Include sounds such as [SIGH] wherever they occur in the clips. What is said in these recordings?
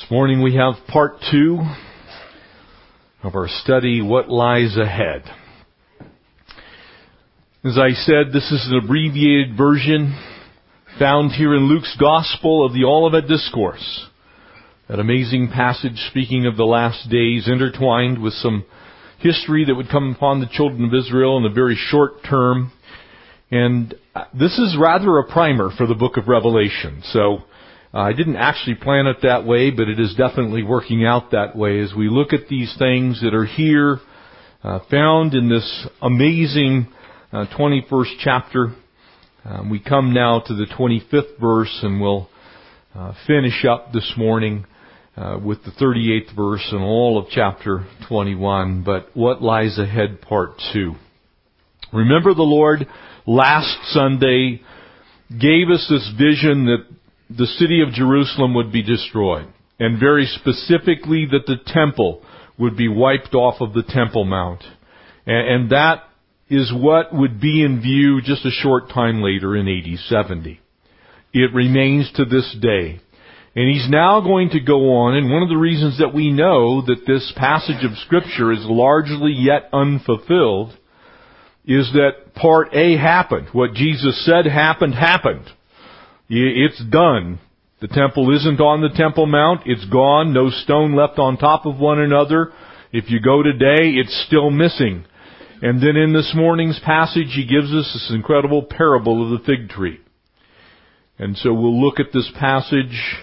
This morning we have part two of our study, What Lies Ahead. As I said, this is an abbreviated version found here in Luke's Gospel of the Olivet Discourse. That amazing passage speaking of the last days intertwined with some history that would come upon the children of Israel in a very short term. And this is rather a primer for the book of Revelation. So I didn't actually plan it that way, but it is definitely working out that way as we look at these things that are here, uh, found in this amazing uh, 21st chapter. Um, we come now to the 25th verse, and we'll uh, finish up this morning uh, with the 38th verse and all of chapter 21. But what lies ahead, part two. Remember the Lord last Sunday gave us this vision that the city of Jerusalem would be destroyed. And very specifically that the temple would be wiped off of the Temple Mount. And, and that is what would be in view just a short time later in AD 70. It remains to this day. And he's now going to go on, and one of the reasons that we know that this passage of Scripture is largely yet unfulfilled is that part A happened. What Jesus said happened, happened. It's done. The temple isn't on the Temple Mount. It's gone. No stone left on top of one another. If you go today, it's still missing. And then in this morning's passage, he gives us this incredible parable of the fig tree. And so we'll look at this passage,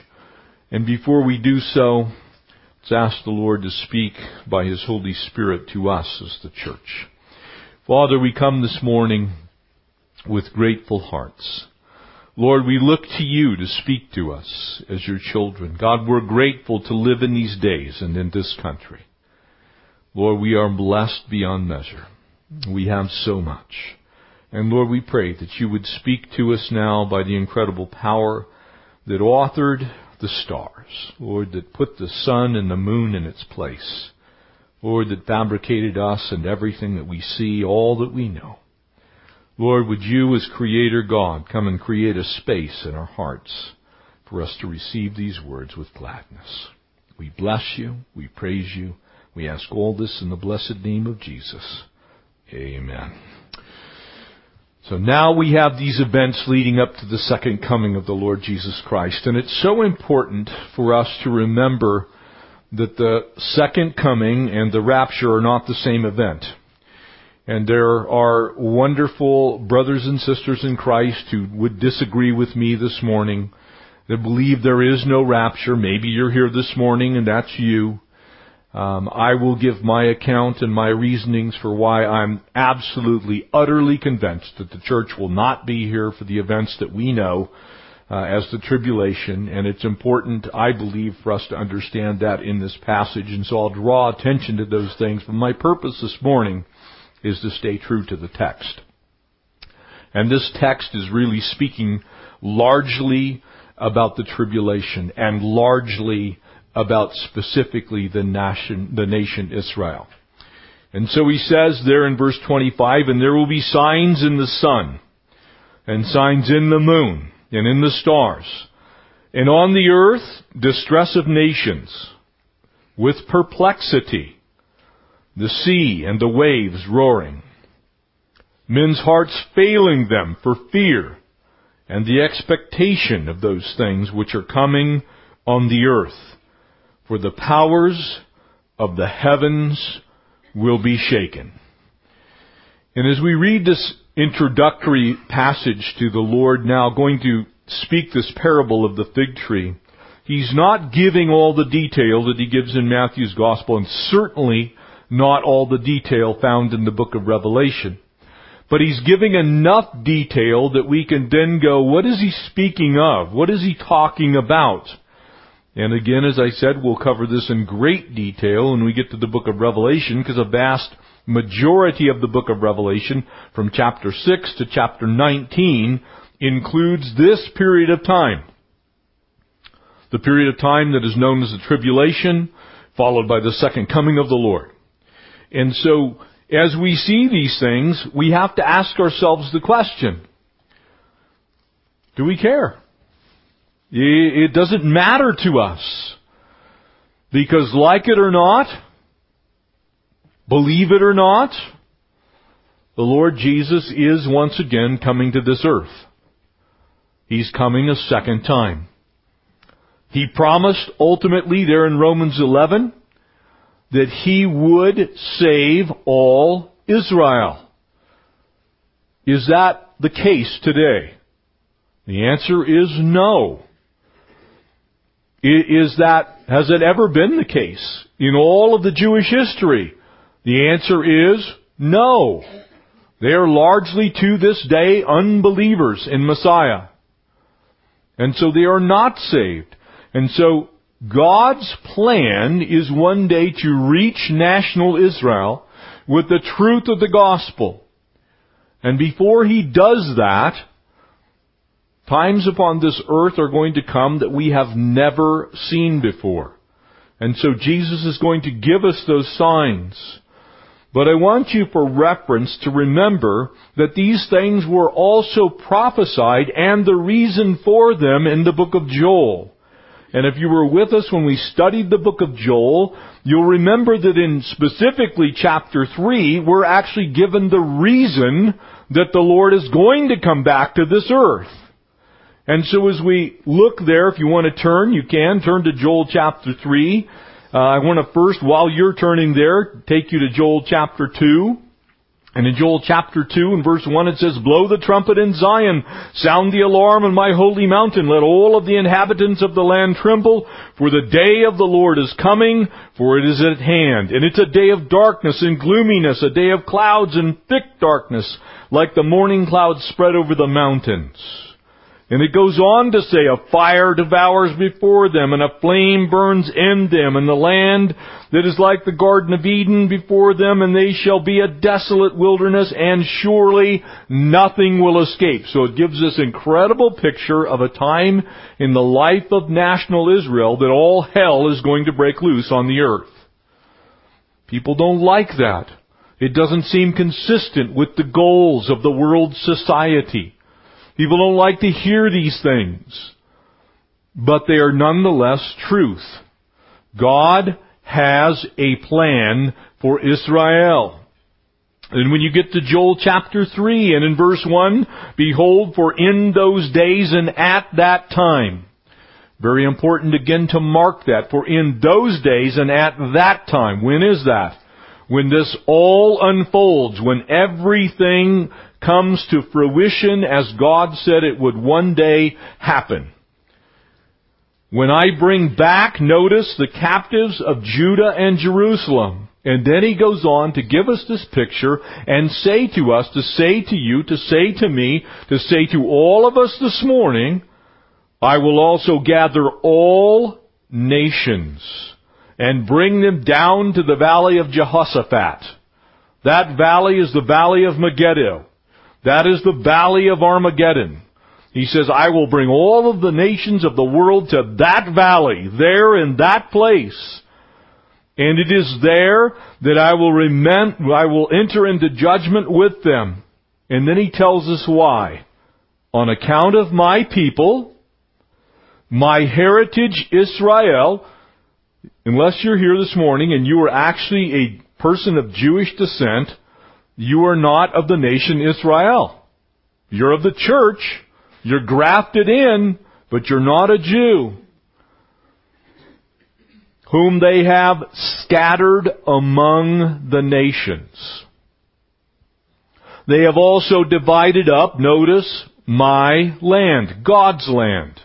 and before we do so, let's ask the Lord to speak by His Holy Spirit to us as the church. Father, we come this morning with grateful hearts. Lord, we look to you to speak to us as your children. God, we're grateful to live in these days and in this country. Lord, we are blessed beyond measure. We have so much. And Lord, we pray that you would speak to us now by the incredible power that authored the stars. Lord, that put the sun and the moon in its place. Lord, that fabricated us and everything that we see, all that we know. Lord, would you as Creator God come and create a space in our hearts for us to receive these words with gladness. We bless you. We praise you. We ask all this in the blessed name of Jesus. Amen. So now we have these events leading up to the second coming of the Lord Jesus Christ. And it's so important for us to remember that the second coming and the rapture are not the same event. And there are wonderful brothers and sisters in Christ who would disagree with me this morning that believe there is no rapture. Maybe you're here this morning and that's you. Um, I will give my account and my reasonings for why I'm absolutely, utterly convinced that the church will not be here for the events that we know uh, as the tribulation. And it's important, I believe, for us to understand that in this passage. And so I'll draw attention to those things. But my purpose this morning is to stay true to the text. And this text is really speaking largely about the tribulation and largely about specifically the nation, the nation Israel. And so he says there in verse 25, and there will be signs in the sun, and signs in the moon, and in the stars, and on the earth distress of nations, with perplexity, the sea and the waves roaring, men's hearts failing them for fear and the expectation of those things which are coming on the earth. For the powers of the heavens will be shaken. And as we read this introductory passage to the Lord now going to speak this parable of the fig tree, He's not giving all the detail that He gives in Matthew's Gospel and certainly not all the detail found in the book of Revelation. But he's giving enough detail that we can then go, what is he speaking of? What is he talking about? And again, as I said, we'll cover this in great detail when we get to the book of Revelation, because a vast majority of the book of Revelation, from chapter 6 to chapter 19, includes this period of time. The period of time that is known as the tribulation, followed by the second coming of the Lord. And so, as we see these things, we have to ask ourselves the question, do we care? It doesn't matter to us. Because like it or not, believe it or not, the Lord Jesus is once again coming to this earth. He's coming a second time. He promised ultimately there in Romans 11 that he would save all Israel. Is that the case today? The answer is no. Is that, has it ever been the case in all of the Jewish history? The answer is no. They are largely to this day unbelievers in Messiah. And so they are not saved. And so God's plan is one day to reach national Israel with the truth of the gospel. And before he does that, times upon this earth are going to come that we have never seen before. And so Jesus is going to give us those signs. But I want you for reference to remember that these things were also prophesied and the reason for them in the book of Joel. And if you were with us when we studied the book of Joel, you'll remember that in specifically chapter 3, we're actually given the reason that the Lord is going to come back to this earth. And so as we look there, if you want to turn, you can turn to Joel chapter 3. Uh, I want to first, while you're turning there, take you to Joel chapter 2. And in Joel chapter 2 and verse 1 it says, Blow the trumpet in Zion, sound the alarm on my holy mountain, let all of the inhabitants of the land tremble, for the day of the Lord is coming, for it is at hand. And it's a day of darkness and gloominess, a day of clouds and thick darkness, like the morning clouds spread over the mountains. And it goes on to say, a fire devours before them, and a flame burns in them, and the land that is like the Garden of Eden before them, and they shall be a desolate wilderness, and surely nothing will escape. So it gives this incredible picture of a time in the life of national Israel that all hell is going to break loose on the earth. People don't like that. It doesn't seem consistent with the goals of the world society. People don't like to hear these things. But they are nonetheless truth. God has a plan for Israel. And when you get to Joel chapter 3 and in verse 1, behold, for in those days and at that time, very important again to mark that, for in those days and at that time, when is that? When this all unfolds, when everything comes to fruition as God said it would one day happen. When I bring back, notice, the captives of Judah and Jerusalem. And then he goes on to give us this picture and say to us, to say to you, to say to me, to say to all of us this morning, I will also gather all nations and bring them down to the valley of Jehoshaphat. That valley is the valley of Megiddo. That is the valley of Armageddon. He says, I will bring all of the nations of the world to that valley, there in that place. And it is there that I will I will enter into judgment with them. And then he tells us why. On account of my people, my heritage Israel, unless you're here this morning and you are actually a person of Jewish descent, you are not of the nation Israel. You're of the church. You're grafted in, but you're not a Jew. Whom they have scattered among the nations. They have also divided up, notice, my land, God's land.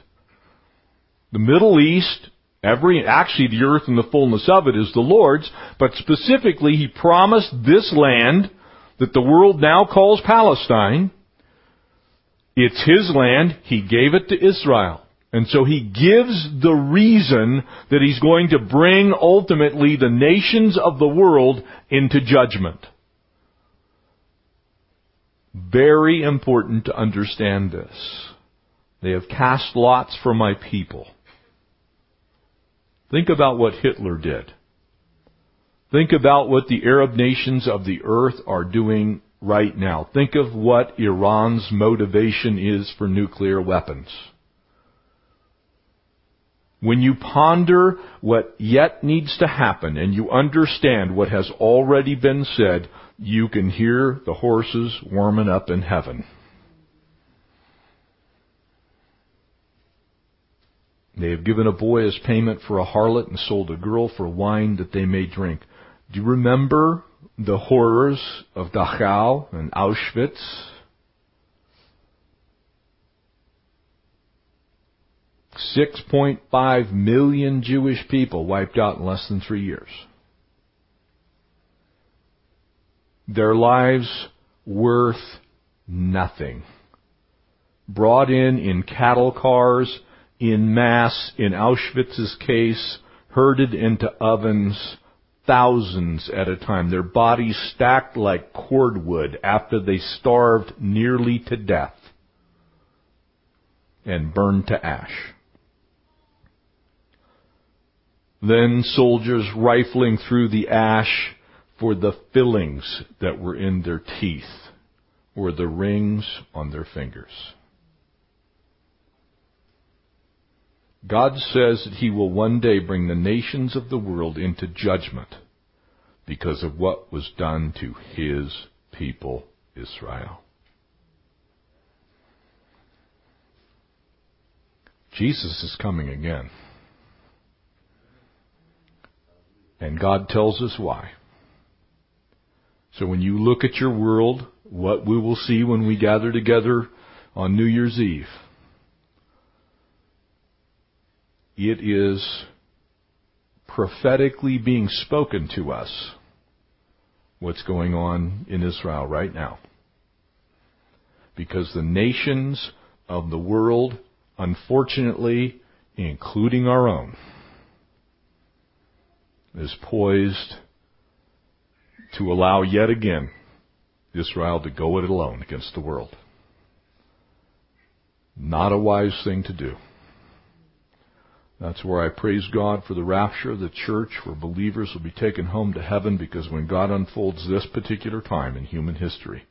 The Middle East, every, actually the earth and the fullness of it is the Lord's, but specifically He promised this land that the world now calls Palestine, it's his land. He gave it to Israel. And so he gives the reason that he's going to bring ultimately the nations of the world into judgment. Very important to understand this. They have cast lots for my people. Think about what Hitler did. Think about what the Arab nations of the earth are doing right now. Think of what Iran's motivation is for nuclear weapons. when you ponder what yet needs to happen and you understand what has already been said, you can hear the horses warming up in heaven. They have given a boy as payment for a harlot and sold a girl for wine that they may drink. Do you remember the horrors of Dachau and Auschwitz? Six point five million Jewish people wiped out in less than three years. Their lives worth nothing. Brought in in cattle cars, in mass, in Auschwitz's case, herded into ovens, thousands at a time, their bodies stacked like cordwood after they starved nearly to death and burned to ash. Then soldiers rifling through the ash for the fillings that were in their teeth or the rings on their fingers. God says that He will one day bring the nations of the world into judgment because of what was done to His people, Israel. Jesus is coming again. And God tells us why. So when you look at your world, what we will see when we gather together on New Year's Eve, it is prophetically being spoken to us what's going on in Israel right now. Because the nations of the world, unfortunately, including our own, is poised to allow yet again Israel to go it alone against the world. Not a wise thing to do. That's where I praise God for the rapture of the church, where believers will be taken home to heaven, because when God unfolds this particular time in human history,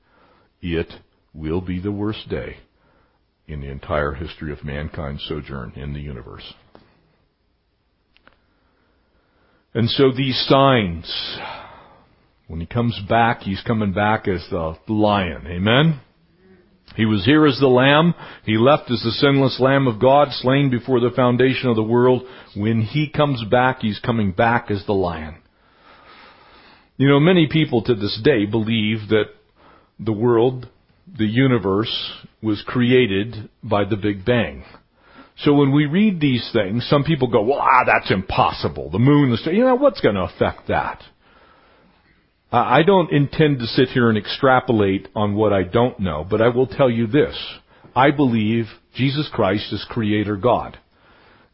it will be the worst day in the entire history of mankind's sojourn in the universe. And so these signs, when he comes back, he's coming back as the lion. Amen? He was here as the lamb. He left as the sinless lamb of God, slain before the foundation of the world. When he comes back, he's coming back as the lion. You know, many people to this day believe that the world, the universe, was created by the Big Bang. So when we read these things, some people go, well, ah, that's impossible. The moon, the star, you know, what's going to affect that? I don't intend to sit here and extrapolate on what I don't know, but I will tell you this. I believe Jesus Christ is Creator God.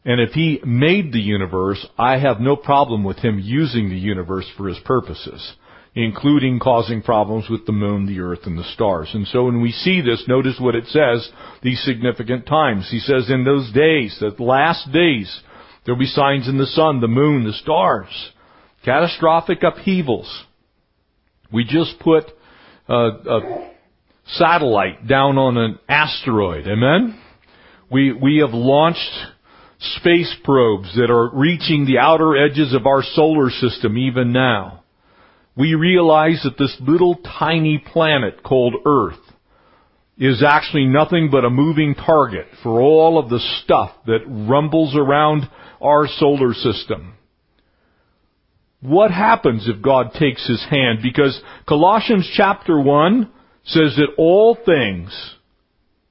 And if He made the universe, I have no problem with Him using the universe for His purposes, including causing problems with the moon, the earth, and the stars. And so when we see this, notice what it says, these significant times. He says, in those days, the last days, there'll be signs in the sun, the moon, the stars. Catastrophic upheavals. We just put a, a satellite down on an asteroid. Amen? We, we have launched space probes that are reaching the outer edges of our solar system even now. We realize that this little tiny planet called Earth is actually nothing but a moving target for all of the stuff that rumbles around our solar system. What happens if God takes his hand? Because Colossians chapter 1 says that all things,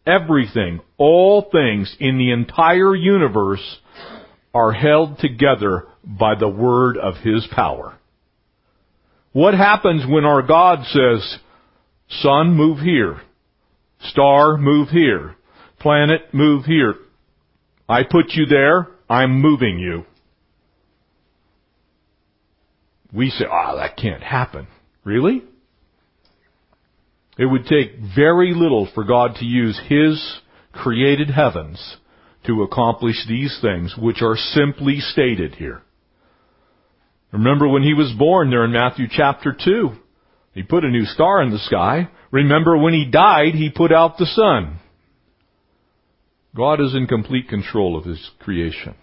everything, all things in the entire universe are held together by the word of his power. What happens when our God says, sun, move here. Star, move here. Planet, move here. I put you there. I'm moving you. We say, oh, that can't happen. Really? It would take very little for God to use His created heavens to accomplish these things, which are simply stated here. Remember when He was born there in Matthew chapter 2. He put a new star in the sky. Remember when He died, He put out the sun. God is in complete control of His creation.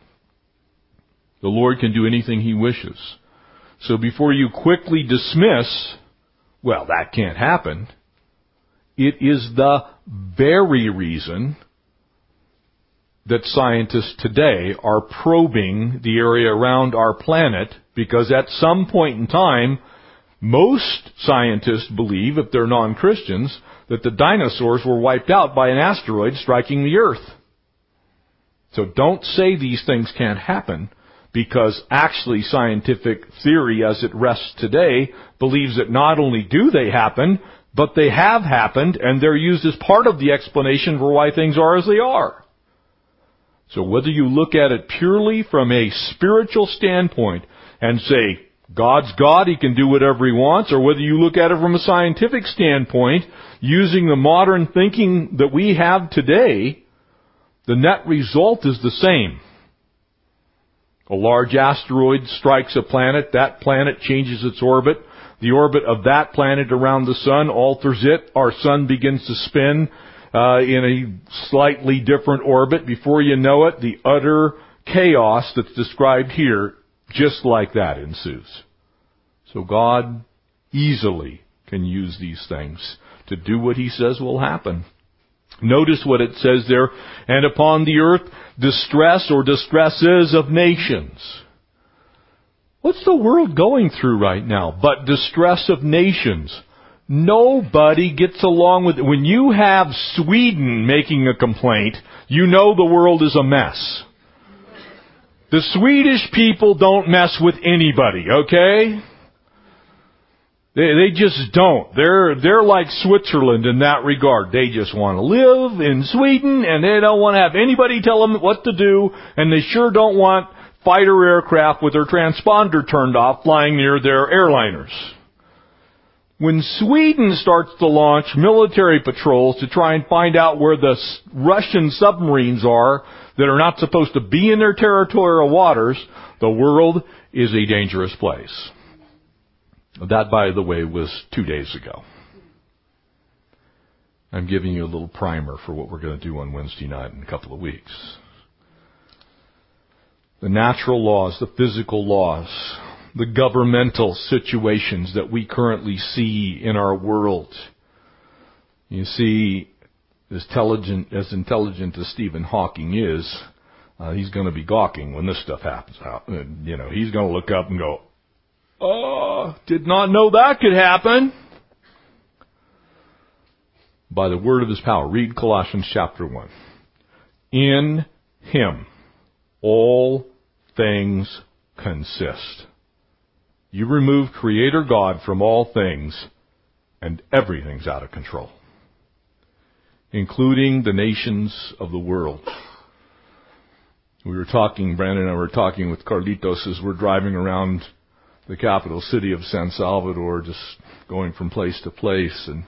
The Lord can do anything He wishes. So before you quickly dismiss, well, that can't happen, it is the very reason that scientists today are probing the area around our planet because at some point in time, most scientists believe, if they're non-Christians, that the dinosaurs were wiped out by an asteroid striking the Earth. So don't say these things can't happen because actually scientific theory as it rests today believes that not only do they happen, but they have happened and they're used as part of the explanation for why things are as they are. So whether you look at it purely from a spiritual standpoint and say, God's God, He can do whatever He wants, or whether you look at it from a scientific standpoint, using the modern thinking that we have today, the net result is the same. A large asteroid strikes a planet, that planet changes its orbit, the orbit of that planet around the sun alters it, our sun begins to spin uh, in a slightly different orbit. Before you know it, the utter chaos that's described here just like that ensues. So God easily can use these things to do what He says will happen. Notice what it says there, and upon the earth distress or distresses of nations. What's the world going through right now but distress of nations? Nobody gets along with it. When you have Sweden making a complaint, you know the world is a mess. The Swedish people don't mess with anybody, okay? They, they just don't. They're, they're like Switzerland in that regard. They just want to live in Sweden and they don't want to have anybody tell them what to do and they sure don't want fighter aircraft with their transponder turned off flying near their airliners. When Sweden starts to launch military patrols to try and find out where the Russian submarines are that are not supposed to be in their territorial waters, the world is a dangerous place. That, by the way, was two days ago. I'm giving you a little primer for what we're going to do on Wednesday night in a couple of weeks. The natural laws, the physical laws, the governmental situations that we currently see in our world. You see, as intelligent as, intelligent as Stephen Hawking is, uh, he's going to be gawking when this stuff happens. You know, he's going to look up and go, Oh, did not know that could happen. By the word of his power. Read Colossians chapter 1. In him all things consist. You remove Creator God from all things, and everything's out of control, including the nations of the world. We were talking, Brandon and I were talking with Carlitos as we're driving around the capital city of San Salvador, just going from place to place. And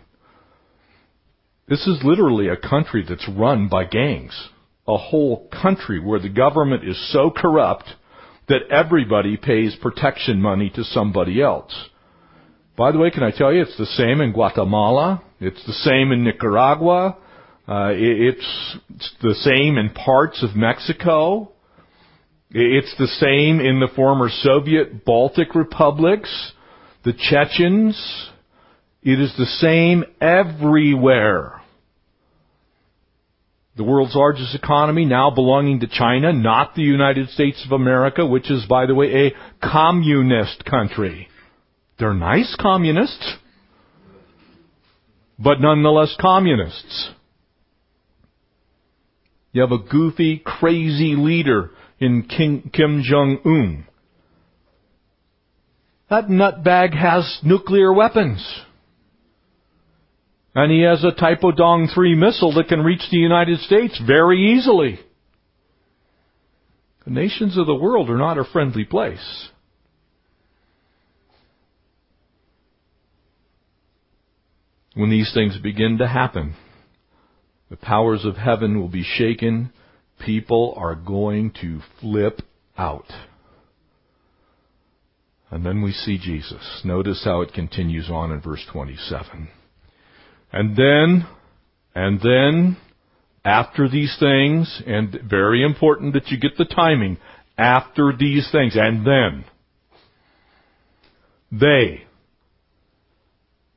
this is literally a country that's run by gangs. A whole country where the government is so corrupt that everybody pays protection money to somebody else. By the way, can I tell you, it's the same in Guatemala. It's the same in Nicaragua. Uh, it's, it's the same in parts of Mexico. It's the same in the former Soviet Baltic republics, the Chechens. It is the same everywhere. The world's largest economy now belonging to China, not the United States of America, which is, by the way, a communist country. They're nice communists, but nonetheless communists. You have a goofy, crazy leader in King, Kim Jong-un. That nutbag has nuclear weapons. And he has a Taepodong 3 missile that can reach the United States very easily. The nations of the world are not a friendly place. When these things begin to happen, the powers of heaven will be shaken people are going to flip out. And then we see Jesus. Notice how it continues on in verse 27. And then, and then, after these things, and very important that you get the timing, after these things, and then they,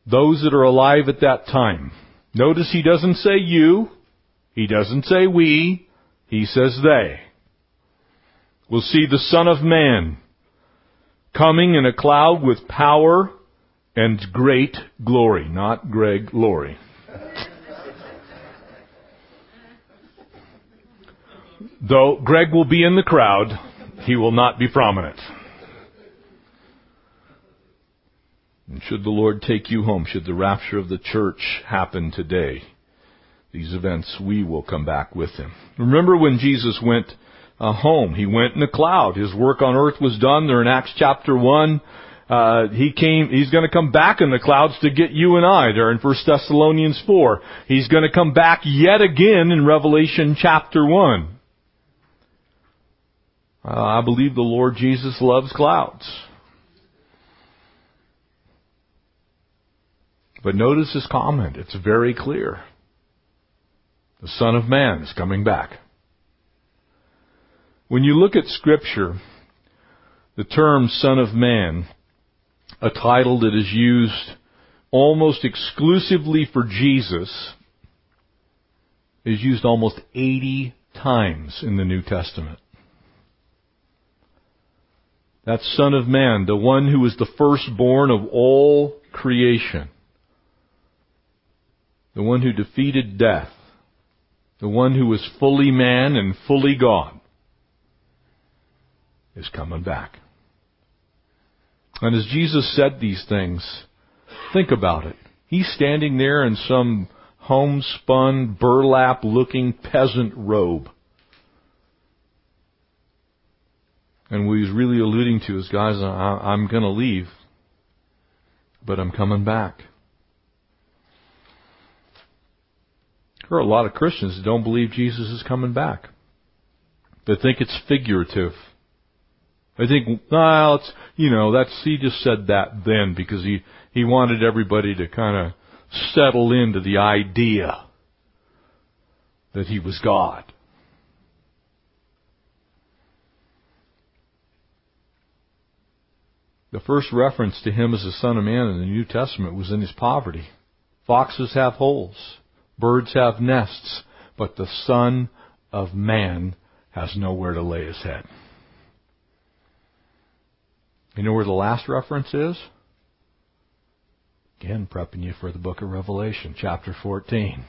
those that are alive at that time. Notice he doesn't say you, he doesn't say we, he says they. Will see the Son of Man coming in a cloud with power and great glory, not Greg Laurie. Though Greg will be in the crowd, he will not be prominent. And should the Lord take you home, should the rapture of the church happen today, these events, we will come back with him. Remember when Jesus went uh, home? He went in a cloud. His work on earth was done. There in Acts chapter 1. Uh, he came, he's gonna come back in the clouds to get you and I there in 1 Thessalonians 4. He's gonna come back yet again in Revelation chapter 1. Uh, I believe the Lord Jesus loves clouds. But notice his comment. It's very clear. The Son of Man is coming back. When you look at Scripture, the term Son of Man, a title that is used almost exclusively for Jesus, is used almost 80 times in the New Testament. That Son of Man, the one who is the firstborn of all creation, the one who defeated death, the one who was fully man and fully God, is coming back. And as Jesus said these things, think about it. He's standing there in some homespun, burlap looking peasant robe. And what he's really alluding to is, guys, I, am going to leave, but I'm coming back. There are a lot of Christians that don't believe Jesus is coming back. They think it's figurative. They think, well, it's, you know, that's, he just said that then because he, he wanted everybody to kind of settle into the idea that he was God. The first reference to him as the Son of Man in the New Testament was in his poverty. Foxes have holes, birds have nests, but the Son of Man has nowhere to lay his head. You know where the last reference is? Again, prepping you for the book of Revelation, chapter 14.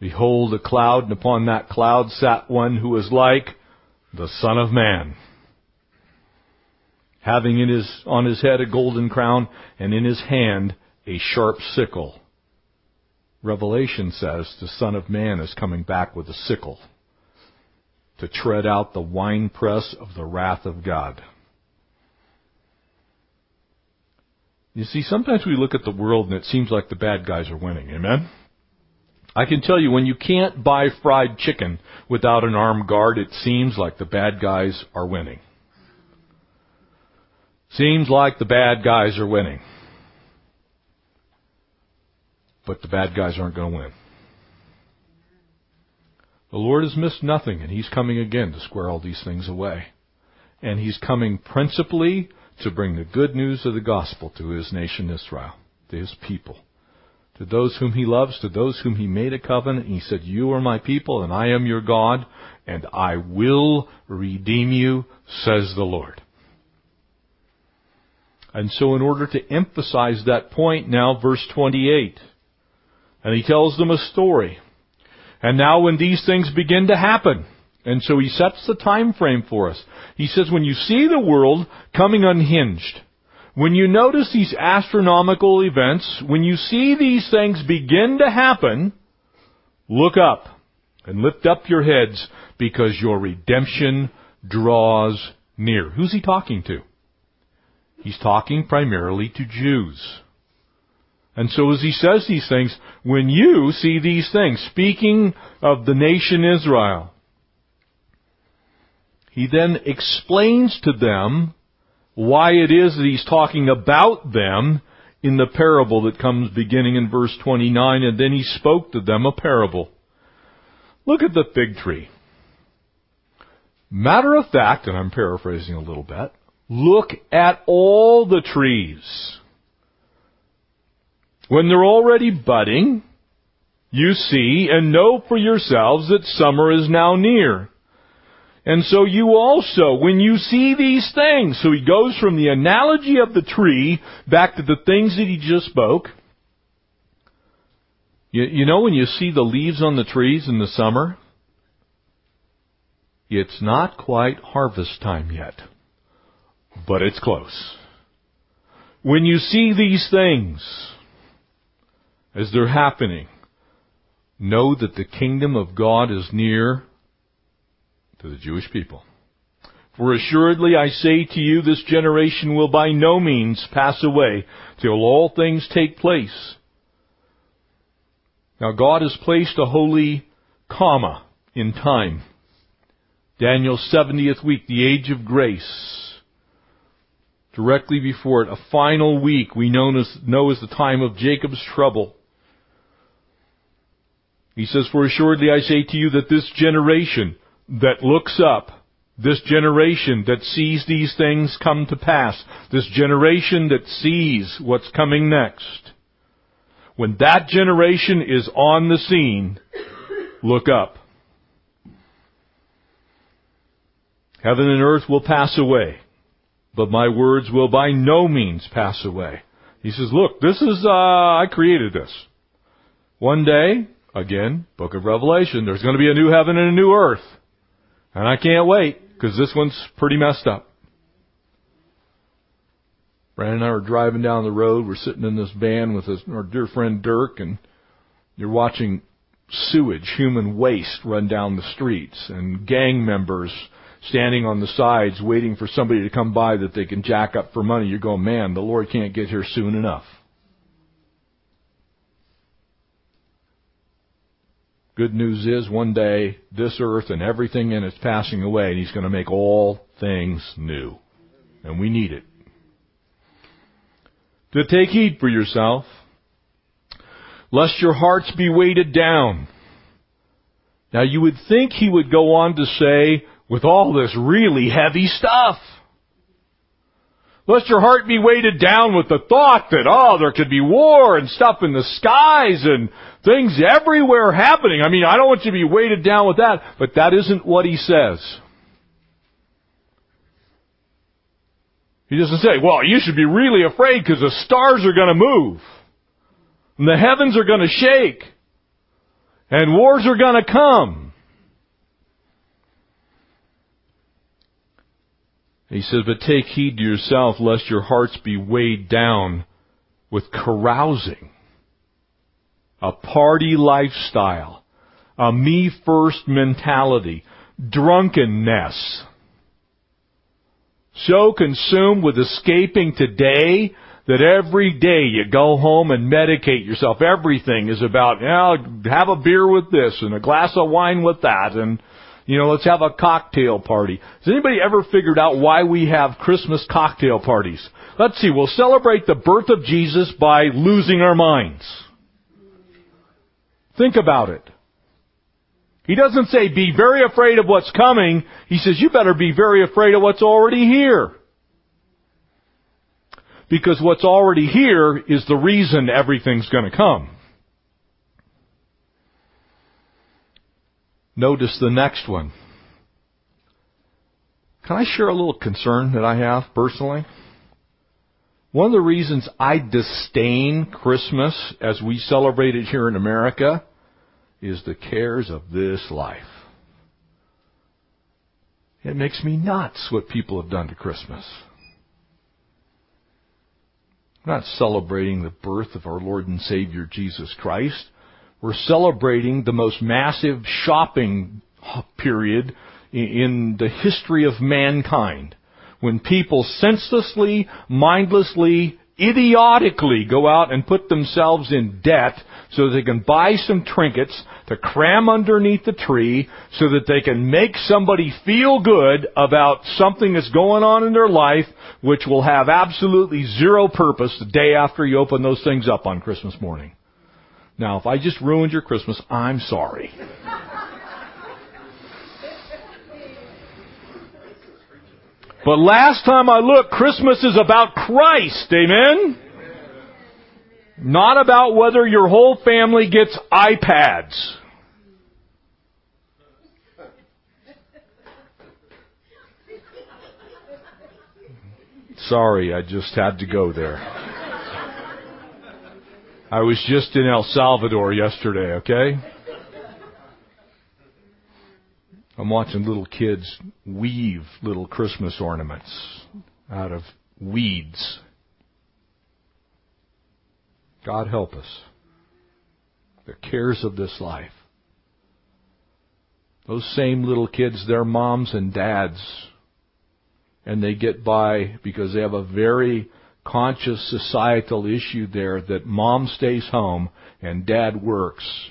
Behold a cloud, and upon that cloud sat one who was like the Son of Man having in his, on his head a golden crown, and in his hand a sharp sickle. Revelation says the Son of Man is coming back with a sickle to tread out the winepress of the wrath of God. You see, sometimes we look at the world and it seems like the bad guys are winning. Amen? I can tell you when you can't buy fried chicken without an armed guard, it seems like the bad guys are winning. Seems like the bad guys are winning. But the bad guys aren't going to win. The Lord has missed nothing, and He's coming again to square all these things away. And He's coming principally to bring the good news of the gospel to His nation Israel, to His people. To those whom He loves, to those whom He made a covenant, and He said, You are my people, and I am your God, and I will redeem you, says the Lord. And so in order to emphasize that point now, verse 28. And he tells them a story. And now when these things begin to happen, and so he sets the time frame for us. He says when you see the world coming unhinged, when you notice these astronomical events, when you see these things begin to happen, look up and lift up your heads because your redemption draws near. Who's he talking to? He's talking primarily to Jews. And so as he says these things, when you see these things, speaking of the nation Israel, he then explains to them why it is that he's talking about them in the parable that comes beginning in verse 29, and then he spoke to them a parable. Look at the fig tree. Matter of fact, and I'm paraphrasing a little bit, look at all the trees. When they're already budding, you see and know for yourselves that summer is now near. And so you also, when you see these things, so he goes from the analogy of the tree back to the things that he just spoke. You, you know when you see the leaves on the trees in the summer? It's not quite harvest time yet, but it's close. When you see these things as they're happening, know that the kingdom of God is near to the Jewish people. For assuredly I say to you, this generation will by no means pass away till all things take place. Now God has placed a holy comma in time. Daniel's 70th week, the age of grace. Directly before it, a final week we know as, know as the time of Jacob's trouble. He says, For assuredly I say to you that this generation that looks up, this generation that sees these things come to pass, this generation that sees what's coming next, when that generation is on the scene, look up. Heaven and earth will pass away, but my words will by no means pass away. He says, look, this is, uh, I created this. One day, Again, book of Revelation. There's going to be a new heaven and a new earth. And I can't wait because this one's pretty messed up. Brandon and I were driving down the road. We're sitting in this van with his, our dear friend Dirk and you're watching sewage, human waste run down the streets and gang members standing on the sides waiting for somebody to come by that they can jack up for money. You're going, man, the Lord can't get here soon enough. Good news is one day this earth and everything in it's passing away and he's going to make all things new. And we need it. To take heed for yourself, lest your hearts be weighted down. Now you would think he would go on to say, with all this really heavy stuff. Lest your heart be weighted down with the thought that, oh, there could be war and stuff in the skies and things everywhere happening. I mean, I don't want you to be weighted down with that, but that isn't what he says. He doesn't say, well, you should be really afraid because the stars are going to move. And the heavens are going to shake. And wars are going to come. He says, But take heed to yourself lest your hearts be weighed down with carousing, a party lifestyle, a me first mentality, drunkenness. So consumed with escaping today that every day you go home and medicate yourself. Everything is about, you know, have a beer with this and a glass of wine with that and you know, let's have a cocktail party. Has anybody ever figured out why we have Christmas cocktail parties? Let's see, we'll celebrate the birth of Jesus by losing our minds. Think about it. He doesn't say be very afraid of what's coming. He says you better be very afraid of what's already here. Because what's already here is the reason everything's gonna come. Notice the next one. Can I share a little concern that I have personally? One of the reasons I disdain Christmas as we celebrate it here in America is the cares of this life. It makes me nuts what people have done to Christmas. Not celebrating the birth of our Lord and Savior Jesus Christ. We're celebrating the most massive shopping period in the history of mankind. When people senselessly, mindlessly, idiotically go out and put themselves in debt so they can buy some trinkets to cram underneath the tree so that they can make somebody feel good about something that's going on in their life which will have absolutely zero purpose the day after you open those things up on Christmas morning. Now, if I just ruined your Christmas, I'm sorry. But last time I looked, Christmas is about Christ. Amen? Not about whether your whole family gets iPads. Sorry, I just had to go there. I was just in El Salvador yesterday, okay? I'm watching little kids weave little Christmas ornaments out of weeds. God help us. The cares of this life. Those same little kids, their moms and dads, and they get by because they have a very conscious societal issue there that mom stays home and dad works.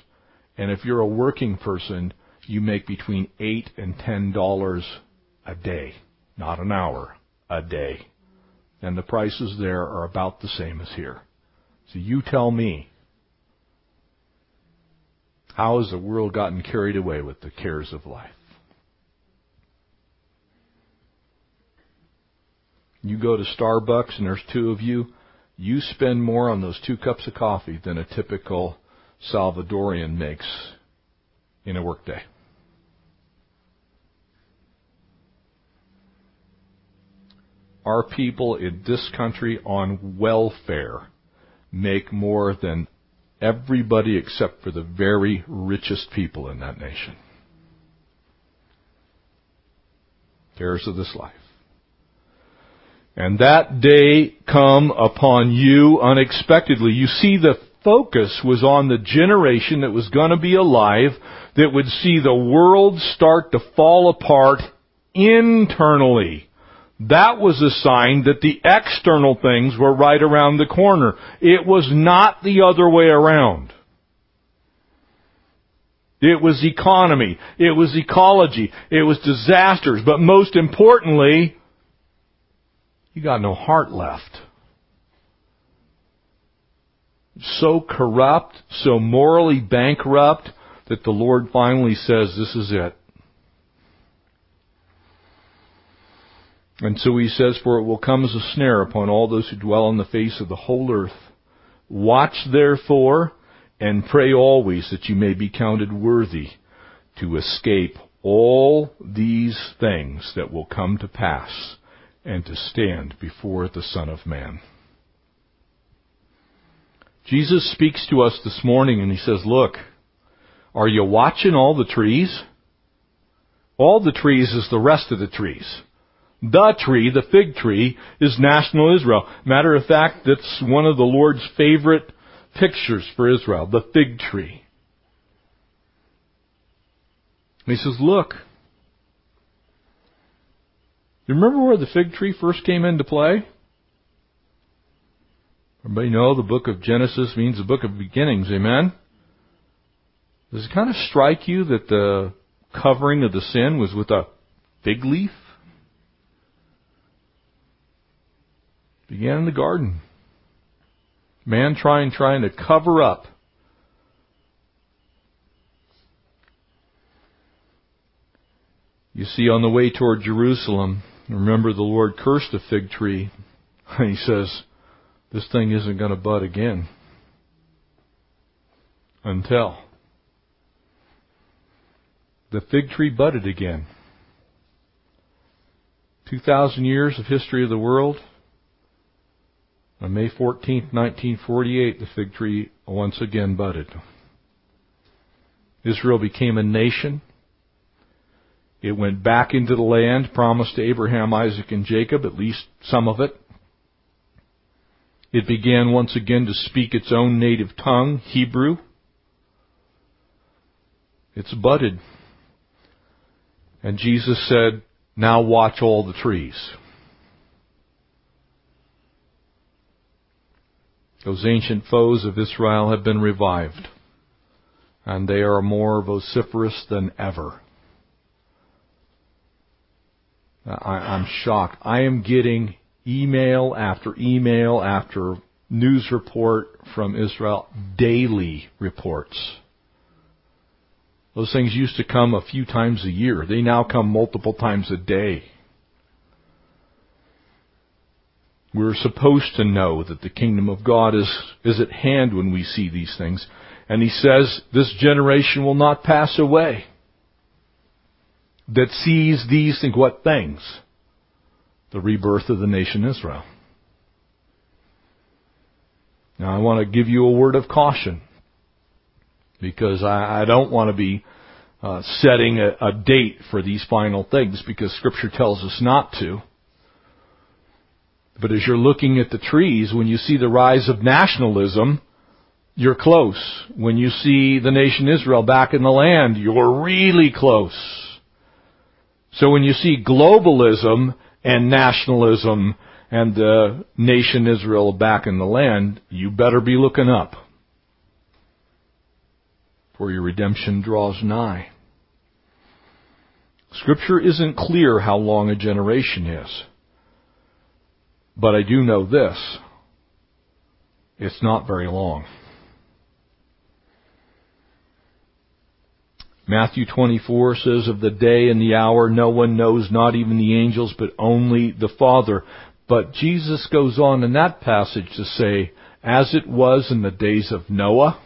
And if you're a working person, you make between eight and ten dollars a day, not an hour, a day. And the prices there are about the same as here. So you tell me, how has the world gotten carried away with the cares of life? You go to Starbucks and there's two of you, you spend more on those two cups of coffee than a typical Salvadorian makes in a workday. our people in this country on welfare make more than everybody except for the very richest people in that nation. Cares of this life. And that day come upon you unexpectedly. You see, the focus was on the generation that was going to be alive that would see the world start to fall apart internally. That was a sign that the external things were right around the corner. It was not the other way around. It was economy. It was ecology. It was disasters. But most importantly, you got no heart left. So corrupt, so morally bankrupt that the Lord finally says, this is it. And so he says, For it will come as a snare upon all those who dwell on the face of the whole earth. Watch therefore and pray always that you may be counted worthy to escape all these things that will come to pass and to stand before the Son of Man. Jesus speaks to us this morning and he says, Look, are you watching all the trees? All the trees is the rest of the trees. The tree, the fig tree, is national Israel. Matter of fact, that's one of the Lord's favorite pictures for Israel, the fig tree. And he says, look, you remember where the fig tree first came into play? Everybody know the book of Genesis means the book of beginnings, amen? Does it kind of strike you that the covering of the sin was with a fig leaf? began in the garden. Man trying, trying to cover up. You see, on the way toward Jerusalem, remember the Lord cursed the fig tree. And [LAUGHS] he says, this thing isn't going to bud again. Until the fig tree budded again. 2,000 years of history of the world, on May 14, 1948, the fig tree once again budded. Israel became a nation. It went back into the land promised to Abraham, Isaac, and Jacob, at least some of it. It began once again to speak its own native tongue, Hebrew. It's budded. And Jesus said, now watch all the trees. Those ancient foes of Israel have been revived, and they are more vociferous than ever. Uh, I, am shocked. I am getting email after email after news report from Israel, daily reports. Those things used to come a few times a year. They now come multiple times a day. We're supposed to know that the kingdom of God is, is at hand when we see these things. And he says, this generation will not pass away. That sees these. What things? The rebirth of the nation Israel. Now I want to give you a word of caution. Because I, I don't want to be uh, setting a, a date for these final things because scripture tells us not to. But as you're looking at the trees, when you see the rise of nationalism, you're close. When you see the nation Israel back in the land, you're really close. So when you see globalism and nationalism and the nation Israel back in the land, you better be looking up. For your redemption draws nigh. Scripture isn't clear how long a generation is. But I do know this. It's not very long. Matthew 24 says of the day and the hour no one knows, not even the angels, but only the Father. But Jesus goes on in that passage to say, as it was in the days of Noah,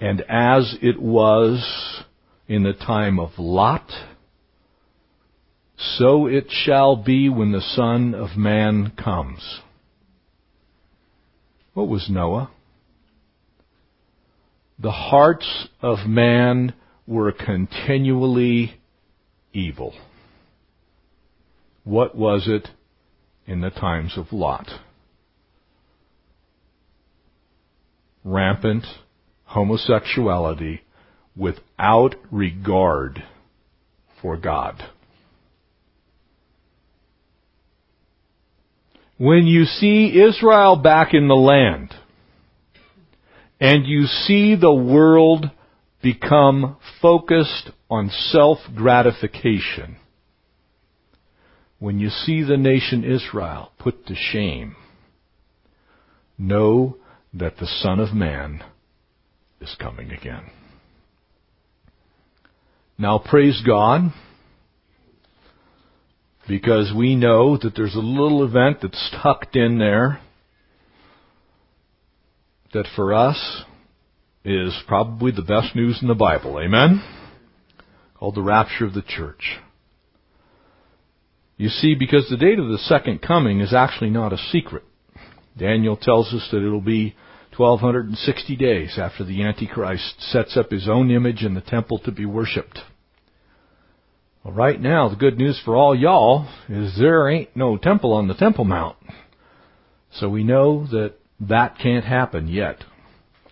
and as it was in the time of Lot, so it shall be when the Son of Man comes. What was Noah? The hearts of man were continually evil. What was it in the times of Lot? Rampant homosexuality without regard for God. When you see Israel back in the land, and you see the world become focused on self-gratification, when you see the nation Israel put to shame, know that the Son of Man is coming again. Now praise God because we know that there's a little event that's tucked in there that for us is probably the best news in the Bible. Amen? Called the rapture of the church. You see, because the date of the second coming is actually not a secret. Daniel tells us that it'll be 1260 days after the Antichrist sets up his own image in the temple to be worshipped. Well, right now, the good news for all y'all is there ain't no temple on the Temple Mount. So we know that that can't happen yet.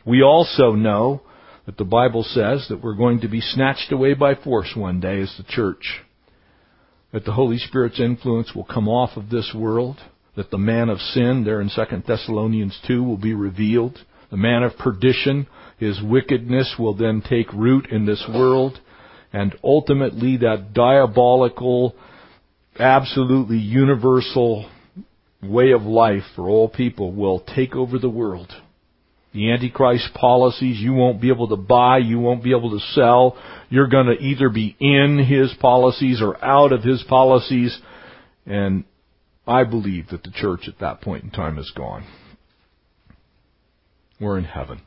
We also know that the Bible says that we're going to be snatched away by force one day as the church. That the Holy Spirit's influence will come off of this world that the man of sin, there in 2 Thessalonians 2, will be revealed. The man of perdition, his wickedness will then take root in this world. And ultimately that diabolical, absolutely universal way of life for all people will take over the world. The Antichrist policies you won't be able to buy, you won't be able to sell. You're going to either be in his policies or out of his policies. And I believe that the church at that point in time is gone. We're in heaven.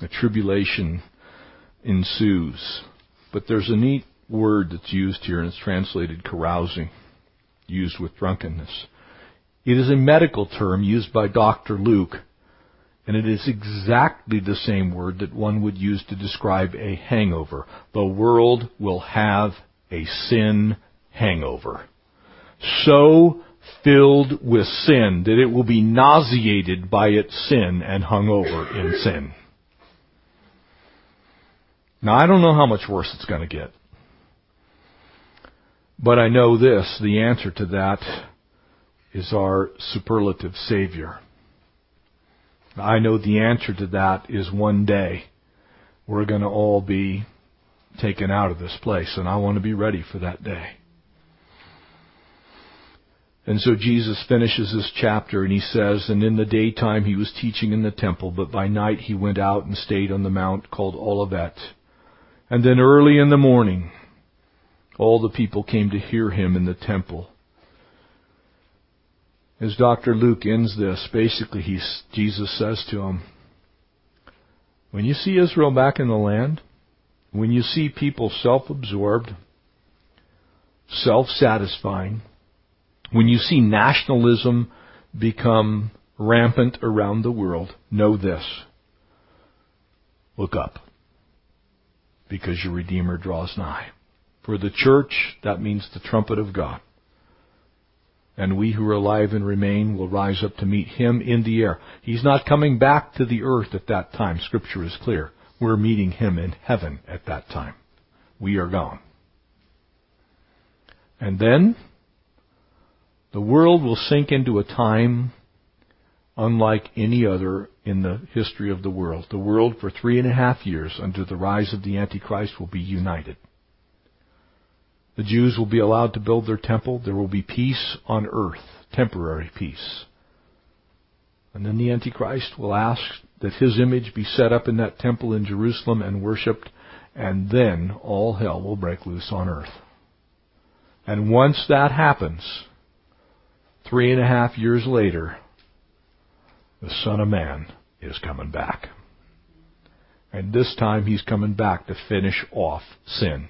A tribulation ensues. But there's a neat word that's used here, and it's translated carousing, used with drunkenness. It is a medical term used by Dr. Luke, and it is exactly the same word that one would use to describe a hangover. The world will have a sin hangover so filled with sin that it will be nauseated by its sin and hung over in sin. Now I don't know how much worse it's going to get. But I know this, the answer to that is our superlative Savior. I know the answer to that is one day we're going to all be taken out of this place, and I want to be ready for that day. And so Jesus finishes this chapter and he says, And in the daytime he was teaching in the temple, but by night he went out and stayed on the mount called Olivet. And then early in the morning, all the people came to hear him in the temple. As Dr. Luke ends this, basically Jesus says to him, when you see Israel back in the land, when you see people self-absorbed, self-satisfying, when you see nationalism become rampant around the world, know this. Look up. Because your Redeemer draws nigh. For the church, that means the trumpet of God. And we who are alive and remain will rise up to meet Him in the air. He's not coming back to the earth at that time. Scripture is clear. We're meeting Him in heaven at that time. We are gone. And then, the world will sink into a time unlike any other in the history of the world. The world for three and a half years under the rise of the Antichrist will be united. The Jews will be allowed to build their temple. There will be peace on earth, temporary peace. And then the Antichrist will ask that his image be set up in that temple in Jerusalem and worshipped, and then all hell will break loose on earth. And once that happens, three and a half years later, the Son of Man is coming back. And this time he's coming back to finish off sin.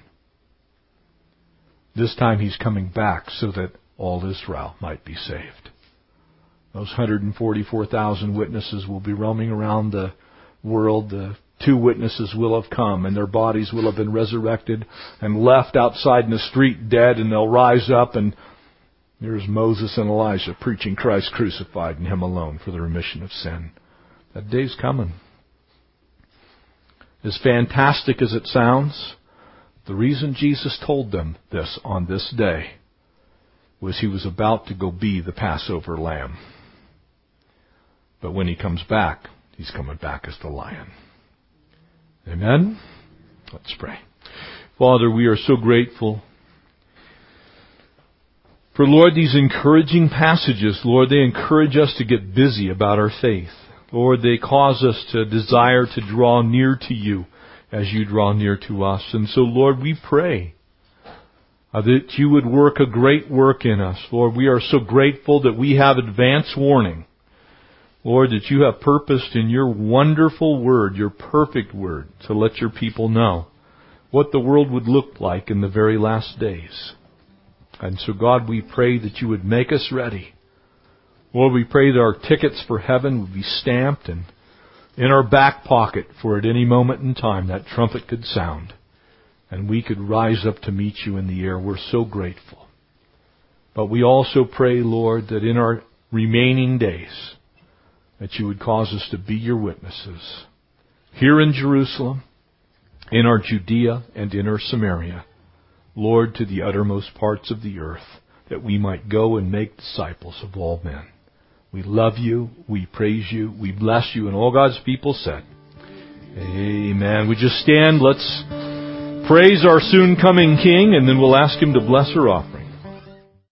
This time he's coming back so that all Israel might be saved. Those 144,000 witnesses will be roaming around the world. The two witnesses will have come and their bodies will have been resurrected and left outside in the street dead and they'll rise up and there's Moses and Elijah preaching Christ crucified and Him alone for the remission of sin. That day's coming. As fantastic as it sounds, the reason Jesus told them this on this day was he was about to go be the Passover lamb. But when he comes back, he's coming back as the lion. Amen? Let's pray. Father, we are so grateful for, Lord, these encouraging passages. Lord, they encourage us to get busy about our faith. Lord, they cause us to desire to draw near to you as you draw near to us. And so, Lord, we pray uh, that you would work a great work in us. Lord, we are so grateful that we have advance warning. Lord, that you have purposed in your wonderful word, your perfect word, to let your people know what the world would look like in the very last days. And so, God, we pray that you would make us ready. Lord, we pray that our tickets for heaven would be stamped and in our back pocket for at any moment in time that trumpet could sound and we could rise up to meet you in the air. We're so grateful. But we also pray, Lord, that in our remaining days, that you would cause us to be your witnesses here in Jerusalem, in our Judea, and in our Samaria. Lord, to the uttermost parts of the earth, that we might go and make disciples of all men. We love you. We praise you. We bless you. And all God's people said, Amen. We just stand. Let's praise our soon coming King, and then we'll ask Him to bless our offering.